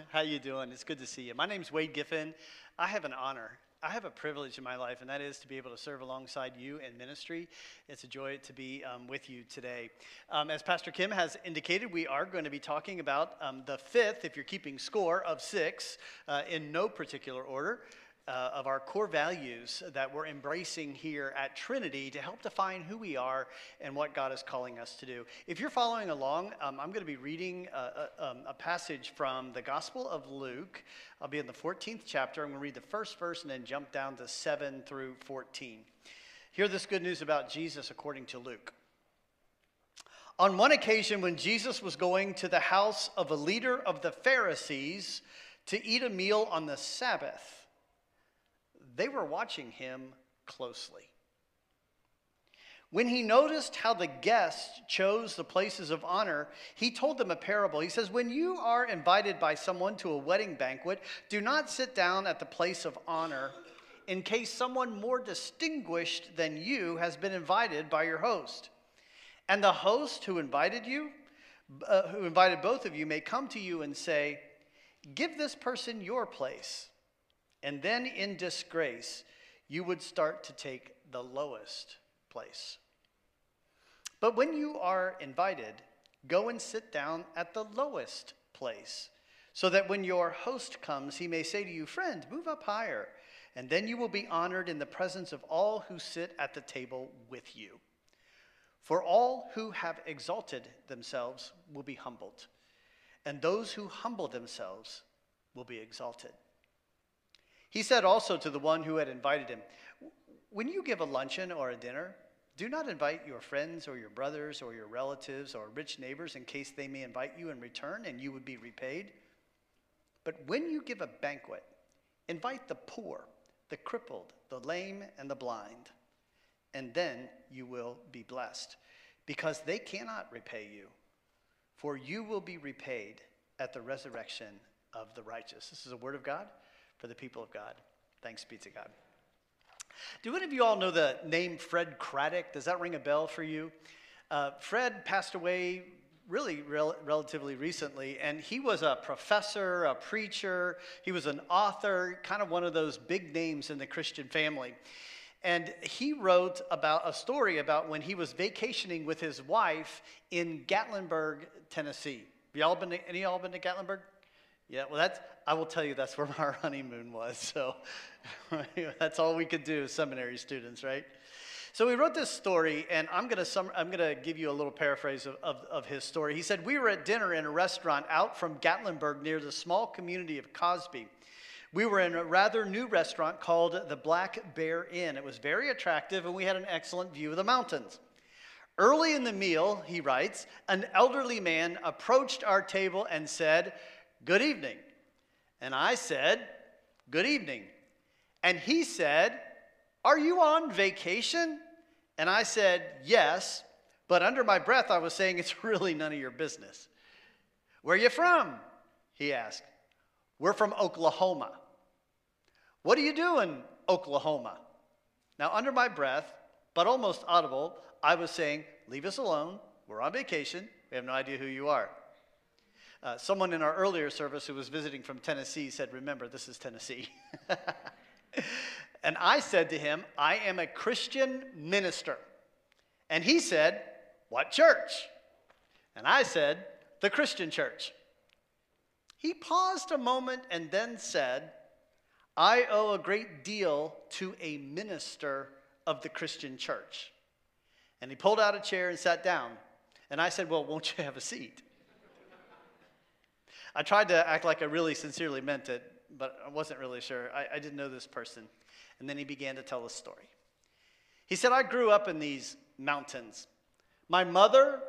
How you doing? It's good to see you. My name's Wade Giffen. I have an honor. I have a privilege in my life, and that is to be able to serve alongside you in ministry. It's a joy to be um, with you today. Um, as Pastor Kim has indicated, we are going to be talking about um, the fifth, if you're keeping score, of six, uh, in no particular order uh, of our core values that we're embracing here at Trinity to help define who we are and what God is calling us to do. If you're following along, um, I'm going to be reading a, a, um, a, passage from the Gospel of Luke. I'll be in the 14th chapter. I'm going to read the first verse and then jump down to 7 through 14. Hear this good news about Jesus according to Luke. On one occasion, when Jesus was going to the house of a leader of the Pharisees to eat a meal on the Sabbath, they were watching him closely. When he noticed how the guests chose the places of honor, he told them a parable. He says, When you are invited by someone to a wedding banquet, do not sit down at the place of honor in case someone more distinguished than you has been invited by your host. And the host who invited you, uh, who invited both of you, may come to you and say, Give this person your place and then in disgrace, you would start to take the lowest place. But when you are invited, go and sit down at the lowest place, so that when your host comes, he may say to you, Friend, move up higher, and then you will be honored in the presence of all who sit at the table with you. For all who have exalted themselves will be humbled, and those who humble themselves will be exalted. He said also to the one who had invited him, When you give a luncheon or a dinner, do not invite your friends or your brothers or your relatives or rich neighbors in case they may invite you in return and you would be repaid. But when you give a banquet, invite the poor, the crippled, the lame, and the blind, and then you will be blessed, because they cannot repay you, for you will be repaid at the resurrection of the righteous. This is a word of God for the people of God. Thanks be to God. Do any of you all know the name Fred Craddock? Does that ring a bell for you? Uh, Fred passed away really rel- relatively recently, and he was a professor, a preacher, he was an author, kind of one of those big names in the Christian family. And he wrote about a story about when he was vacationing with his wife in Gatlinburg, Tennessee. Have y'all been to, any y'all been to Gatlinburg? Yeah, well, that's, I will tell you that's where our honeymoon was. So that's all we could do seminary students, right? So we wrote this story, and I'm going to I'm gonna give you a little paraphrase of, of, of, his story. He said, We were at dinner in a restaurant out from Gatlinburg near the small community of Cosby. We were in a rather new restaurant called the Black Bear Inn. It was very attractive, and we had an excellent view of the mountains. Early in the meal, he writes, an elderly man approached our table and said, Good evening. And I said, Good evening. And he said, Are you on vacation? And I said, Yes. But under my breath, I was saying, It's really none of your business. Where are you from? He asked. We're from Oklahoma. What do you do in Oklahoma? Now, under my breath, but almost audible, I was saying, Leave us alone. We're on vacation. We have no idea who you are. Uh, someone in our earlier service who was visiting from Tennessee said, Remember, this is Tennessee. and I said to him, I am a Christian minister. And he said, What church? And I said, The Christian church. He paused a moment and then said, I owe a great deal to a minister of the Christian church. And he pulled out a chair and sat down. And I said, Well, won't you have a seat? I tried to act like I really sincerely meant it, but I wasn't really sure. I, I didn't know this person. And then he began to tell a story. He said, I grew up in these mountains. My mother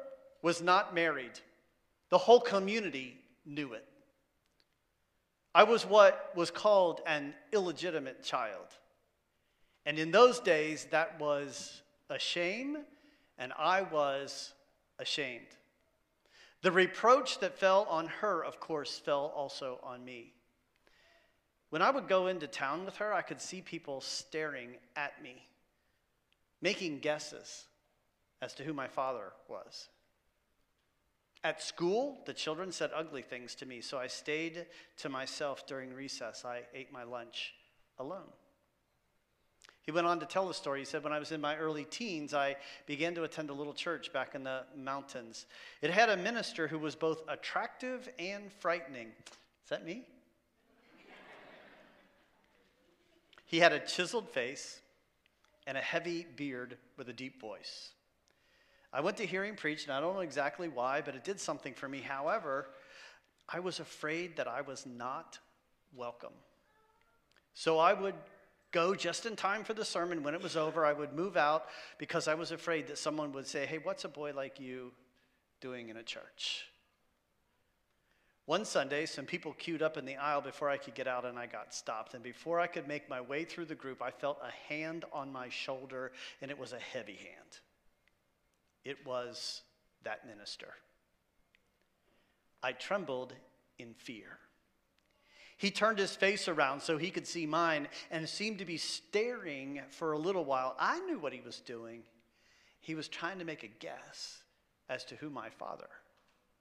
was not married, the whole community knew it. I was what was called an illegitimate child. And in those days, that was a shame, and I was ashamed. The reproach that fell on her, of course, fell also on me. When I would go into town with her, I could see people staring at me, making guesses as to who my father was. At school, the children said ugly things to me, so I stayed to myself during recess. I ate my lunch alone. He went on to tell the story. He said, When I was in my early teens, I began to attend a little church back in the mountains. It had a minister who was both attractive and frightening. Is that me? he had a chiseled face and a heavy beard with a deep voice. I went to hear him preach, and I don't know exactly why, but it did something for me. However, I was afraid that I was not welcome. So I would go just in time for the sermon. When it was over, I would move out because I was afraid that someone would say, Hey, what's a boy like you doing in a church? One Sunday, some people queued up in the aisle before I could get out, and I got stopped. And before I could make my way through the group, I felt a hand on my shoulder, and it was a heavy hand. It was that minister. I trembled in fear. He turned his face around so he could see mine and seemed to be staring for a little while. I knew what he was doing. He was trying to make a guess as to who my father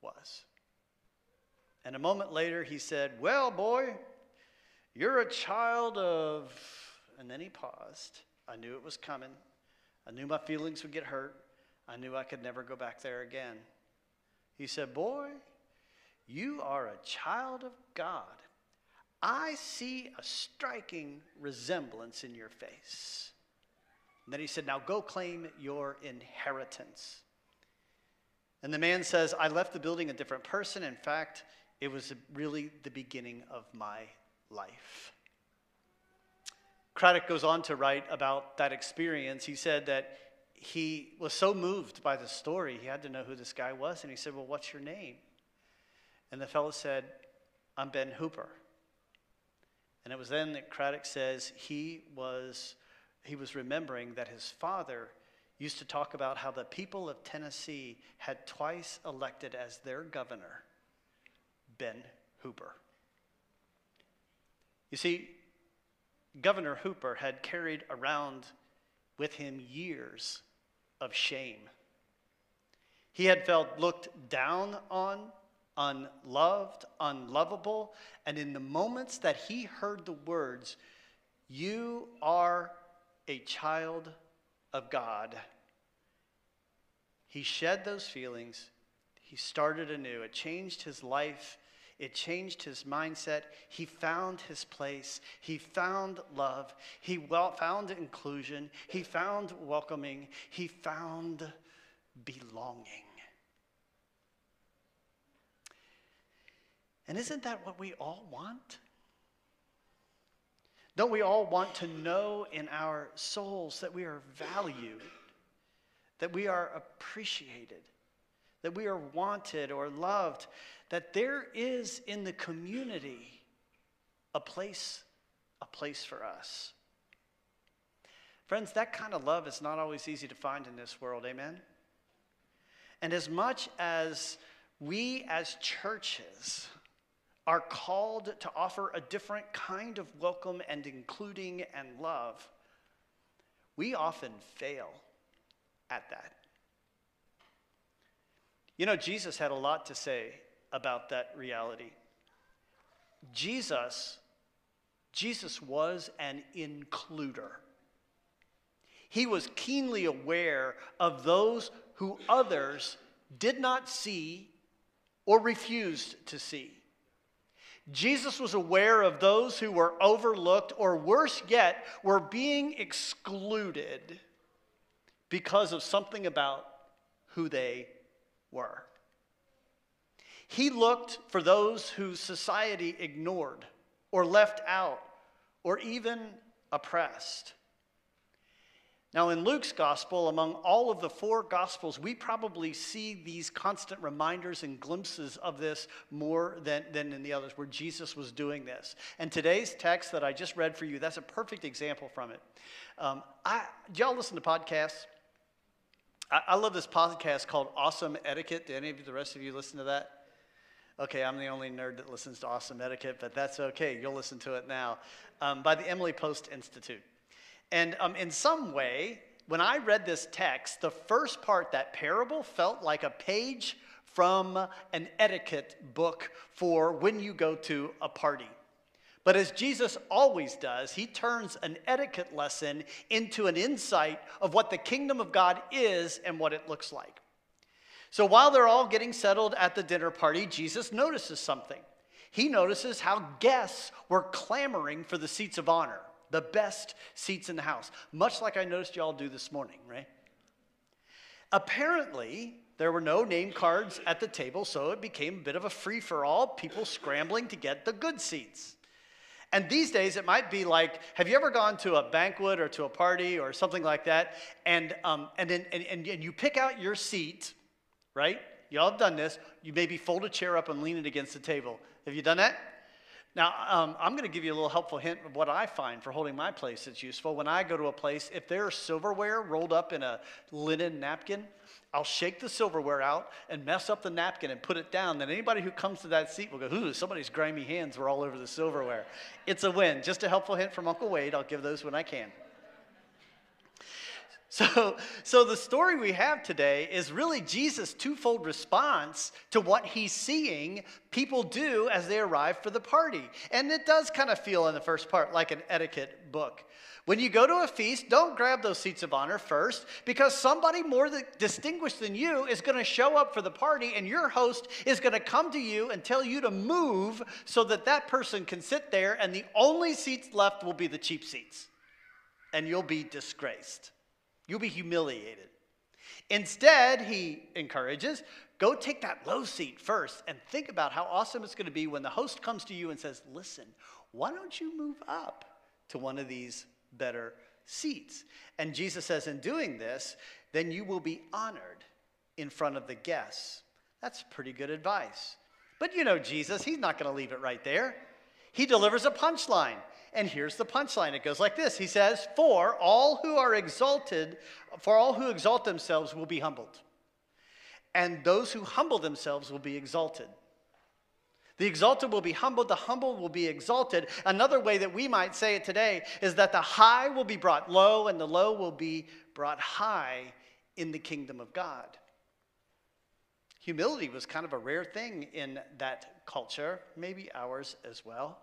was. And a moment later, he said, Well, boy, you're a child of. And then he paused. I knew it was coming. I knew my feelings would get hurt. I knew I could never go back there again. He said, Boy, you are a child of God. I see a striking resemblance in your face. And then he said, Now go claim your inheritance. And the man says, I left the building a different person. In fact, it was really the beginning of my life. Craddock goes on to write about that experience. He said that he was so moved by the story, he had to know who this guy was. And he said, Well, what's your name? And the fellow said, I'm Ben Hooper. And it was then that Craddock says he was, he was remembering that his father used to talk about how the people of Tennessee had twice elected as their governor Ben Hooper. You see, Governor Hooper had carried around with him years of shame. He had felt looked down on, unloved, unlovable, and in the moments that he heard the words, You are a child of God, he shed those feelings. He started anew. It changed his life. It changed his mindset. He found his place. He found love. He found inclusion. He found welcoming. He found belonging. And isn't that what we all want? Don't we all want to know in our souls that we are valued, that we are appreciated, that we are wanted or loved, that there is in the community a place, a place for us. Friends, that kind of love is not always easy to find in this world, amen? And as much as we as churches are called to offer a different kind of welcome and including and love, we often fail at that. You know, Jesus had a lot to say about that reality. Jesus, Jesus was an includer. He was keenly aware of those who others did not see or refused to see. Jesus was aware of those who were overlooked, or worse yet, were being excluded because of something about who they were. He looked for those who society ignored or left out or even oppressed. Now, in Luke's gospel, among all of the four gospels, we probably see these constant reminders and glimpses of this more than, than in the others, where Jesus was doing this. And today's text that I just read for you, that's a perfect example from it. Um, I, y'all listen to podcasts? I, I love this podcast called Awesome Etiquette. Do any of the rest of you listen to that? Okay, I'm the only nerd that listens to Awesome Etiquette, but that's okay. You'll listen to it now. Um, by the Emily Post Institute. And um, in some way, when I read this text, the first part, that parable, felt like a page from an etiquette book for when you go to a party. But as Jesus always does, he turns an etiquette lesson into an insight of what the kingdom of God is and what it looks like. So while they're all getting settled at the dinner party, Jesus notices something. He notices how guests were clamoring for the seats of honor, the best seats in the house, much like I noticed y'all do this morning, right? Apparently, there were no name cards at the table, so it became a bit of a free for all, people scrambling to get the good seats. And these days, it might be like, have you ever gone to a banquet or to a party or something like that? And, um, and, then, and, and you pick out your seat, right? Y'all have done this. You maybe fold a chair up and lean it against the table. Have you done that? Now, um, I'm going to give you a little helpful hint of what I find for holding my place that's useful. When I go to a place, if there's silverware rolled up in a linen napkin, I'll shake the silverware out and mess up the napkin and put it down. Then anybody who comes to that seat will go, ooh, somebody's grimy hands were all over the silverware. It's a win. Just a helpful hint from Uncle Wade. I'll give those when I can. So, so the story we have today is really Jesus' twofold response to what he's seeing people do as they arrive for the party. And it does kind of feel in the first part like an etiquette book. When you go to a feast, don't grab those seats of honor first because somebody more distinguished than you is going to show up for the party and your host is going to come to you and tell you to move so that that person can sit there and the only seats left will be the cheap seats. And you'll be disgraced. You'll be humiliated. Instead, he encourages, go take that low seat first and think about how awesome it's going to be when the host comes to you and says, Listen, why don't you move up to one of these better seats. And Jesus says, in doing this, then you will be honored in front of the guests. That's pretty good advice. But you know, Jesus, he's not going to leave it right there. He delivers a punchline. And here's the punchline. It goes like this. He says, "For all who are exalted, for all who exalt themselves will be humbled, and those who humble themselves will be exalted." The exalted will be humbled, the humble will be exalted. Another way that we might say it today is that the high will be brought low, and the low will be brought high in the kingdom of God. Humility was kind of a rare thing in that culture, maybe ours as well.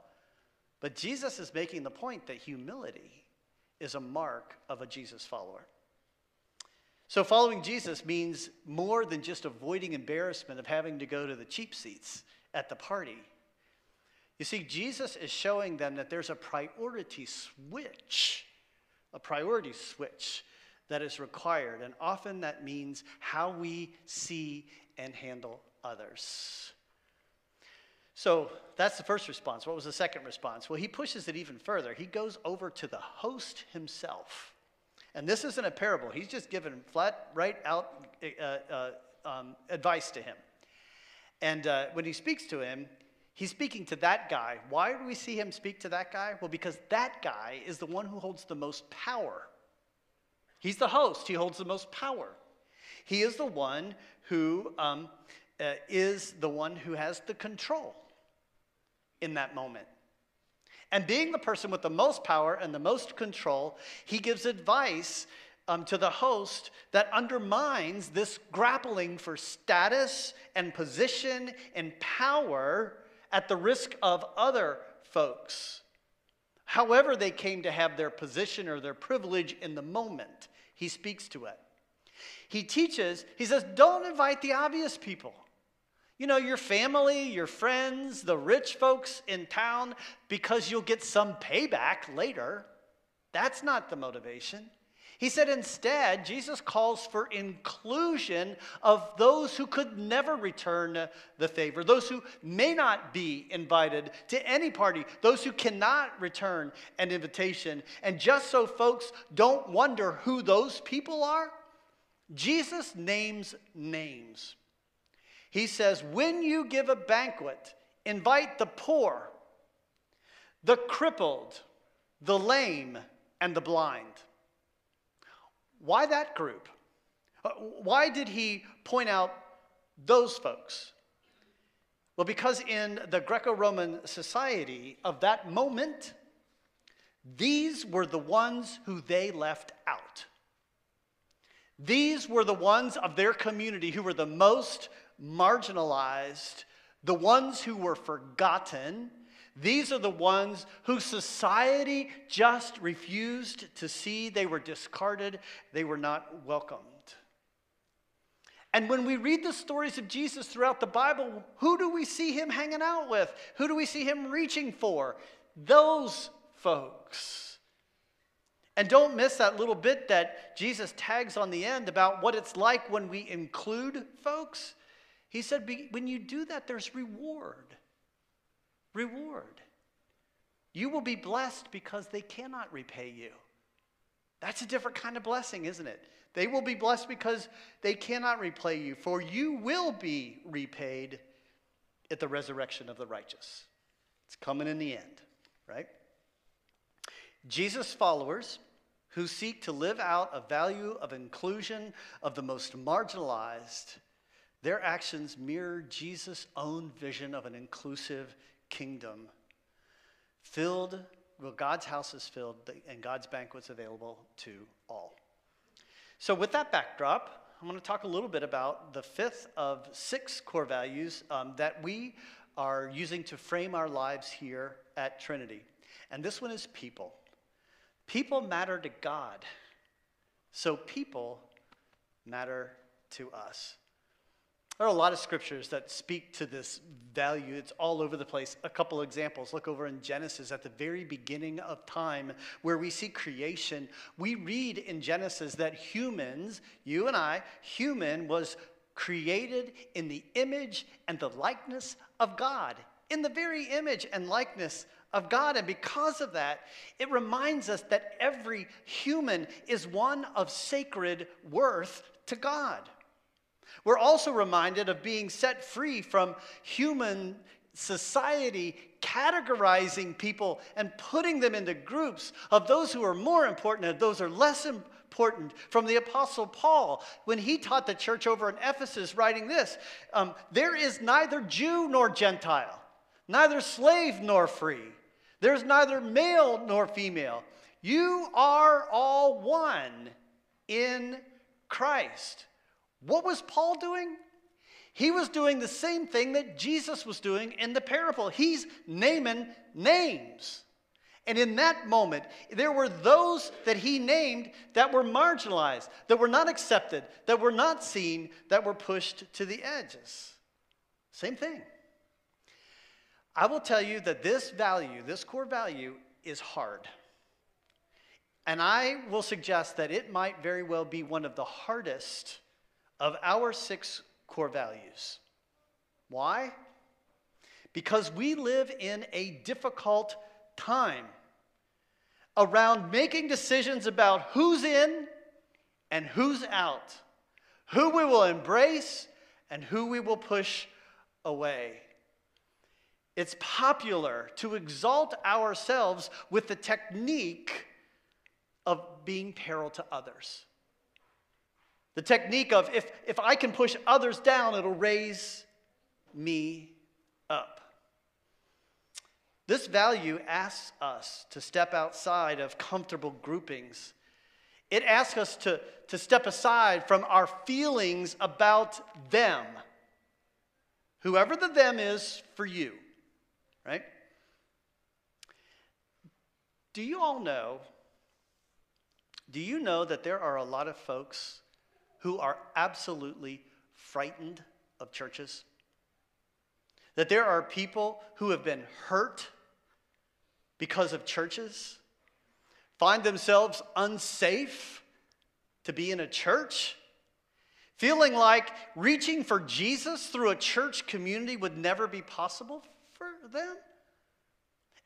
But Jesus is making the point that humility is a mark of a Jesus follower. So, following Jesus means more than just avoiding embarrassment of having to go to the cheap seats at the party. You see, Jesus is showing them that there's a priority switch, a priority switch that is required. And often that means how we see and handle others. So that's the first response. What was the second response? Well, he pushes it even further. He goes over to the host himself. And this isn't a parable, he's just given flat, right out uh, uh, um, advice to him. And uh, when he speaks to him, he's speaking to that guy. Why do we see him speak to that guy? Well, because that guy is the one who holds the most power. He's the host, he holds the most power. He is the one who um, is the one who has the control in that moment. And being the person with the most power and the most control, he gives advice um, to the host that undermines this grappling for status and position and power at the risk of other folks. However, they came to have their position or their privilege in the moment, he speaks to it. He teaches, he says, don't invite the obvious people. You know, your family, your friends, the rich folks in town, because you'll get some payback later. That's not the motivation. He said instead, Jesus calls for inclusion of those who could never return the favor, those who may not be invited to any party, those who cannot return an invitation. And just so folks don't wonder who those people are, Jesus names names. He says, when you give a banquet, invite the poor, the crippled, the lame, and the blind. Why that group? Uh, why did he point out those folks? Well, because in the Greco Roman society of that moment, these were the ones who they left out. These were the ones of their community who were the most marginalized, the ones who were forgotten. These are the ones whose society just refused to see. They were discarded, they were not welcomed. And when we read the stories of Jesus throughout the Bible, who do we see him hanging out with? Who do we see him reaching for? Those folks. And don't miss that little bit that Jesus tags on the end about what it's like when we include folks. He said, when you do that, there's reward. Reward. You will be blessed because they cannot repay you. That's a different kind of blessing, isn't it? They will be blessed because they cannot repay you, for you will be repaid at the resurrection of the righteous. It's coming in the end, right? Jesus' followers who seek to live out a value of inclusion of the most marginalized, their actions mirror Jesus' own vision of an inclusive kingdom filled, well, God's house is filled and God's banquet's available to all. So, with that backdrop, I'm going to talk a little bit about the fifth of six core values um, that we are using to frame our lives here at Trinity. And this one is people. People matter to God, so people matter to us. There are a lot of scriptures that speak to this value. It's all over the place. A couple examples. Look over in Genesis at the very beginning of time where we see creation. We read in Genesis that humans, you and I, human was created in the image and the likeness of God. In the very image and likeness of God. And because of that, it reminds us that every human is one of sacred worth to God. We're also reminded of being set free from human society categorizing people and putting them into groups of those who are more important and those who are less important. From the Apostle Paul, when he taught the church over in Ephesus, writing this um, There is neither Jew nor Gentile, neither slave nor free, there's neither male nor female. You are all one in Christ. What was Paul doing? He was doing the same thing that Jesus was doing in the parable. He's naming names. And in that moment, there were those that he named that were marginalized, that were not accepted, that were not seen, that were pushed to the edges. Same thing. I will tell you that this value, this core value, is hard. And I will suggest that it might very well be one of the hardest of our six core values. Why? Because we live in a difficult time around making decisions about who's in and who's out, who we will embrace and who we will push away. It's popular to exalt ourselves with the technique of being peril to others. The technique of if, if I can push others down, it'll raise me up. This value asks us to step outside of comfortable groupings. It asks us to, to step aside from our feelings about them, whoever the them is for you, right? Do you all know? Do you know that there are a lot of folks who are absolutely frightened of churches. That there are people who have been hurt because of churches, find themselves unsafe to be in a church, feeling like reaching for Jesus through a church community would never be possible for them.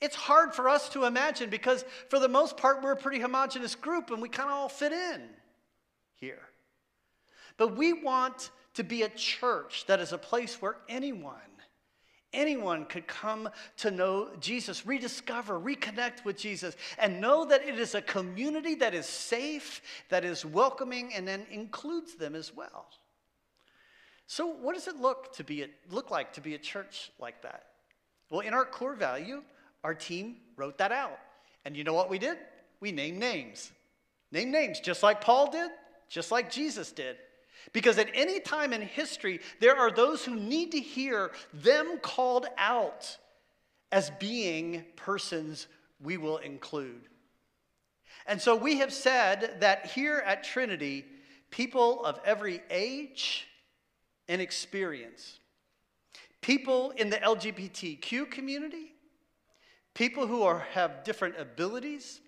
It's hard for us to imagine because, for the most part, we're a pretty homogenous group and we kind of all fit in here. But we want to be a church that is a place where anyone, anyone could come to know Jesus, rediscover, reconnect with Jesus, and know that it is a community that is safe, that is welcoming, and then includes them as well. So, what does it look to be a, look like to be a church like that? Well, in our core value, our team wrote that out. And you know what we did? We named names. Name names, just like Paul did, just like Jesus did. Because at any time in history, there are those who need to hear them called out as being persons we will include. And so we have said that here at Trinity, people of every age and experience, people in the LGBTQ community, people who are, have different abilities,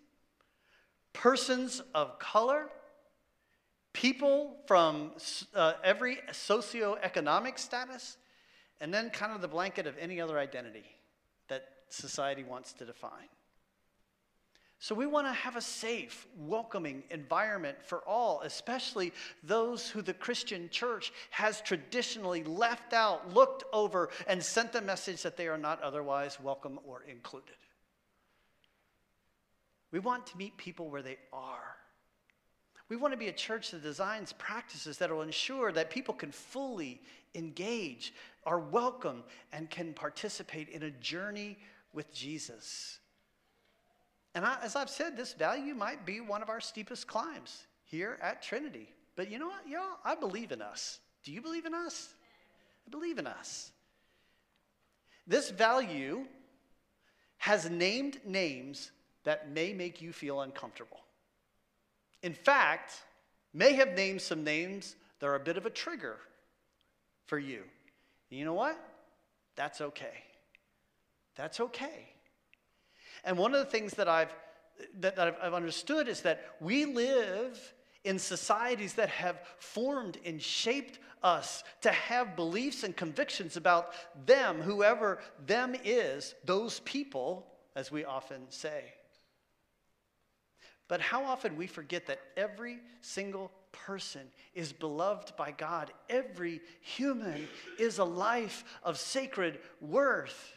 persons of color, people from uh, every socioeconomic status, and then kind of the blanket of any other identity that society wants to define. So we want to have a safe, welcoming environment for all, especially those who the Christian church has traditionally left out, looked over, and sent the message that they are not otherwise welcome or included. We want to meet people where they are. We want to be a church that designs practices that will ensure that people can fully engage, are welcome, and can participate in a journey with Jesus. And I, as I've said, this value might be one of our steepest climbs here at Trinity. But you know what, y'all? I believe in us. Do you believe in us? I believe in us. This value has named names that may make you feel uncomfortable. In fact, may have named some names that are a bit of a trigger for you. And you know what? That's okay. That's okay. And one of the things that I've, that, that I've understood is that we live in societies that have formed and shaped us to have beliefs and convictions about them, whoever them is, those people, as we often say. But how often we forget that every single person is beloved by God. Every human is a life of sacred worth.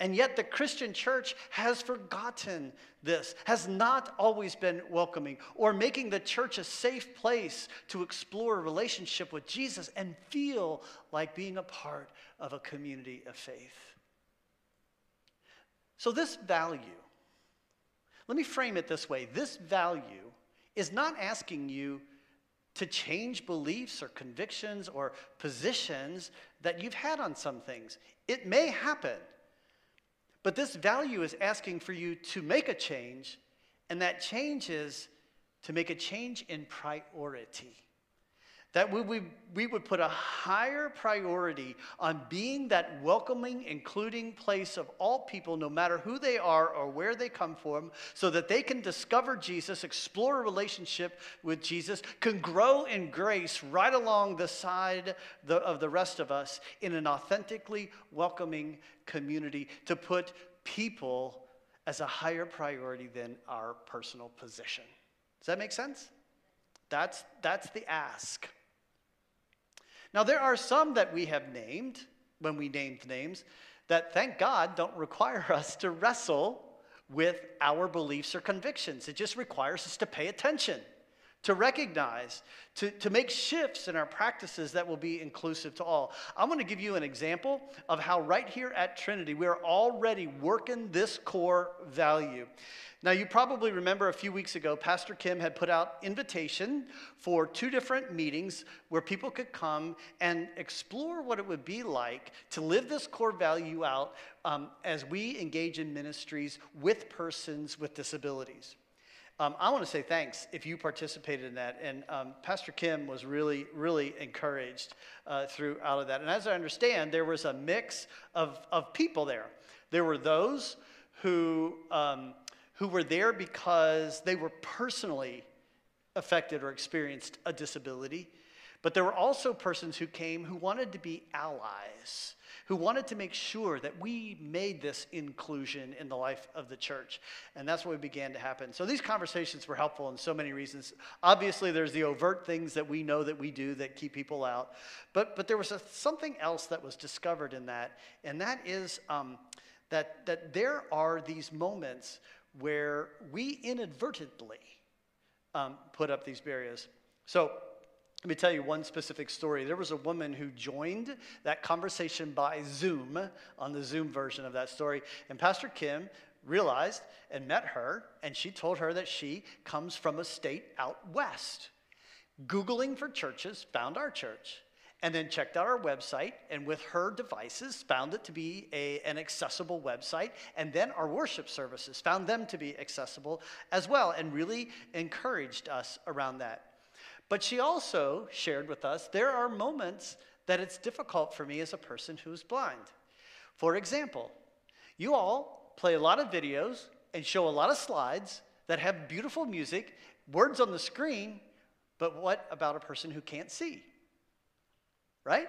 And yet, the Christian church has forgotten this, has not always been welcoming or making the church a safe place to explore a relationship with Jesus and feel like being a part of a community of faith. So, this value, let me frame it this way this value is not asking you to change beliefs or convictions or positions that you've had on some things. It may happen. But this value is asking for you to make a change, and that change is to make a change in priority. That we, we, we would put a higher priority on being that welcoming, including place of all people, no matter who they are or where they come from, so that they can discover Jesus, explore a relationship with Jesus, can grow in grace right along the side the, of the rest of us in an authentically welcoming community, to put people as a higher priority than our personal position. Does that make sense? That's, that's the ask. Now, there are some that we have named when we named names that, thank God, don't require us to wrestle with our beliefs or convictions. It just requires us to pay attention to recognize, to, to make shifts in our practices that will be inclusive to all. I'm going to give you an example of how, right here at Trinity, we're already working this core value. Now, you probably remember a few weeks ago, Pastor Kim had put out invitation for two different meetings where people could come and explore what it would be like to live this core value out um, as we engage in ministries with persons with disabilities. Um, I want to say thanks if you participated in that. And um, Pastor Kim was really, really encouraged uh, through out of that. And as I understand, there was a mix of, of people there. There were those who, um, who were there because they were personally affected or experienced a disability. But there were also persons who came who wanted to be allies who wanted to make sure that we made this inclusion in the life of the church. And that's what began to happen. So these conversations were helpful in so many reasons. Obviously, there's the overt things that we know that we do that keep people out. But, but there was a, something else that was discovered in that, and that is um, that, that there are these moments where we inadvertently um, put up these barriers. So let me tell you one specific story. There was a woman who joined that conversation by Zoom on the Zoom version of that story. And Pastor Kim realized and met her, and she told her that she comes from a state out west. Googling for churches, found our church, and then checked out our website and with her devices found it to be a, an accessible website and then our worship services found them to be accessible as well and really encouraged us around that but she also shared with us there are moments that it's difficult for me as a person who's blind for example you all play a lot of videos and show a lot of slides that have beautiful music words on the screen but what about a person who can't see right?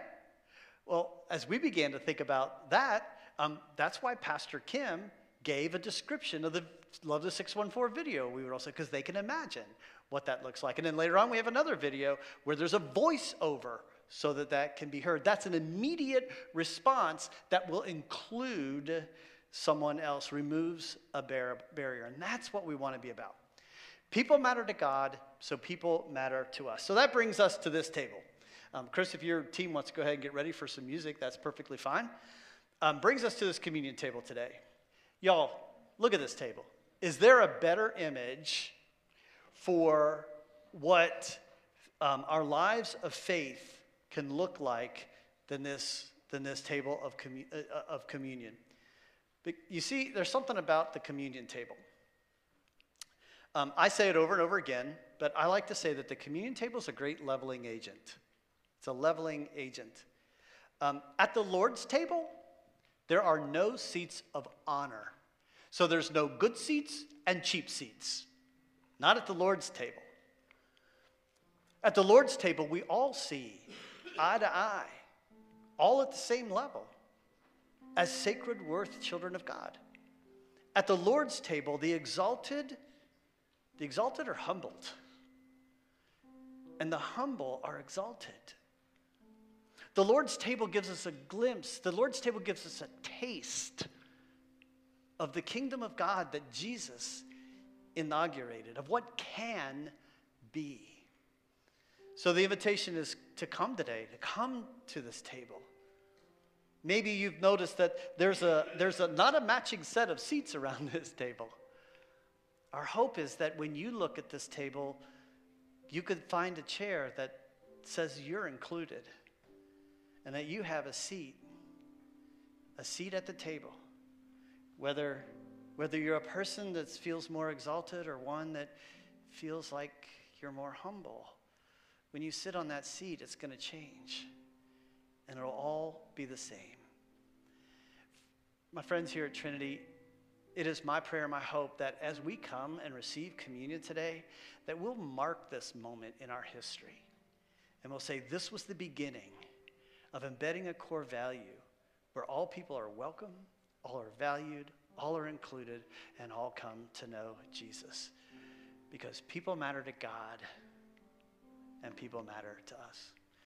Well, as we began to think about that, um, that's why Pastor Kim gave a description of the Love the 614 video. We would also, because they can imagine what that looks like. And then later on, we have another video where there's a voiceover so that that can be heard. That's an immediate response that will include someone else, removes a bar- barrier. And that's what we want to be about. People matter to God, so people matter to us. So that brings us to this table. Um, Chris, if your team wants to go ahead and get ready for some music, that's perfectly fine. Um, brings us to this communion table today. Y'all, look at this table. Is there a better image for what um, our lives of faith can look like than this, than this table of, uh of communion? But you see, there's something about the communion table. Um, I say it over and over again, but I like to say that the communion table is a great leveling agent. It's a leveling agent. Um, at the Lord's table, there are no seats of honor. So there's no good seats and cheap seats. Not at the Lord's table. At the Lord's table, we all see eye to eye, all at the same level, as sacred worth children of God. At the Lord's table, the exalted, the exalted are humbled, and the humble are exalted. The Lord's table gives us a glimpse, the Lord's table gives us a taste of the kingdom of God that Jesus inaugurated, of what can be. So the invitation is to come today, to come to this table. Maybe you've noticed that there's a there's a not a matching set of seats around this table. Our hope is that when you look at this table, you could find a chair that says you're included and that you have a seat, a seat at the table. Whether, whether you're a person that feels more exalted or one that feels like you're more humble, when you sit on that seat, it's going to change. And it'll all be the same. My friends here at Trinity, it is my prayer, my hope that as we come and receive communion today, that we'll mark this moment in our history. And we'll say, this was the beginning of embedding a core value where all people are welcome, all are valued, all are included, and all come to know Jesus. Because people matter to God and people matter to us.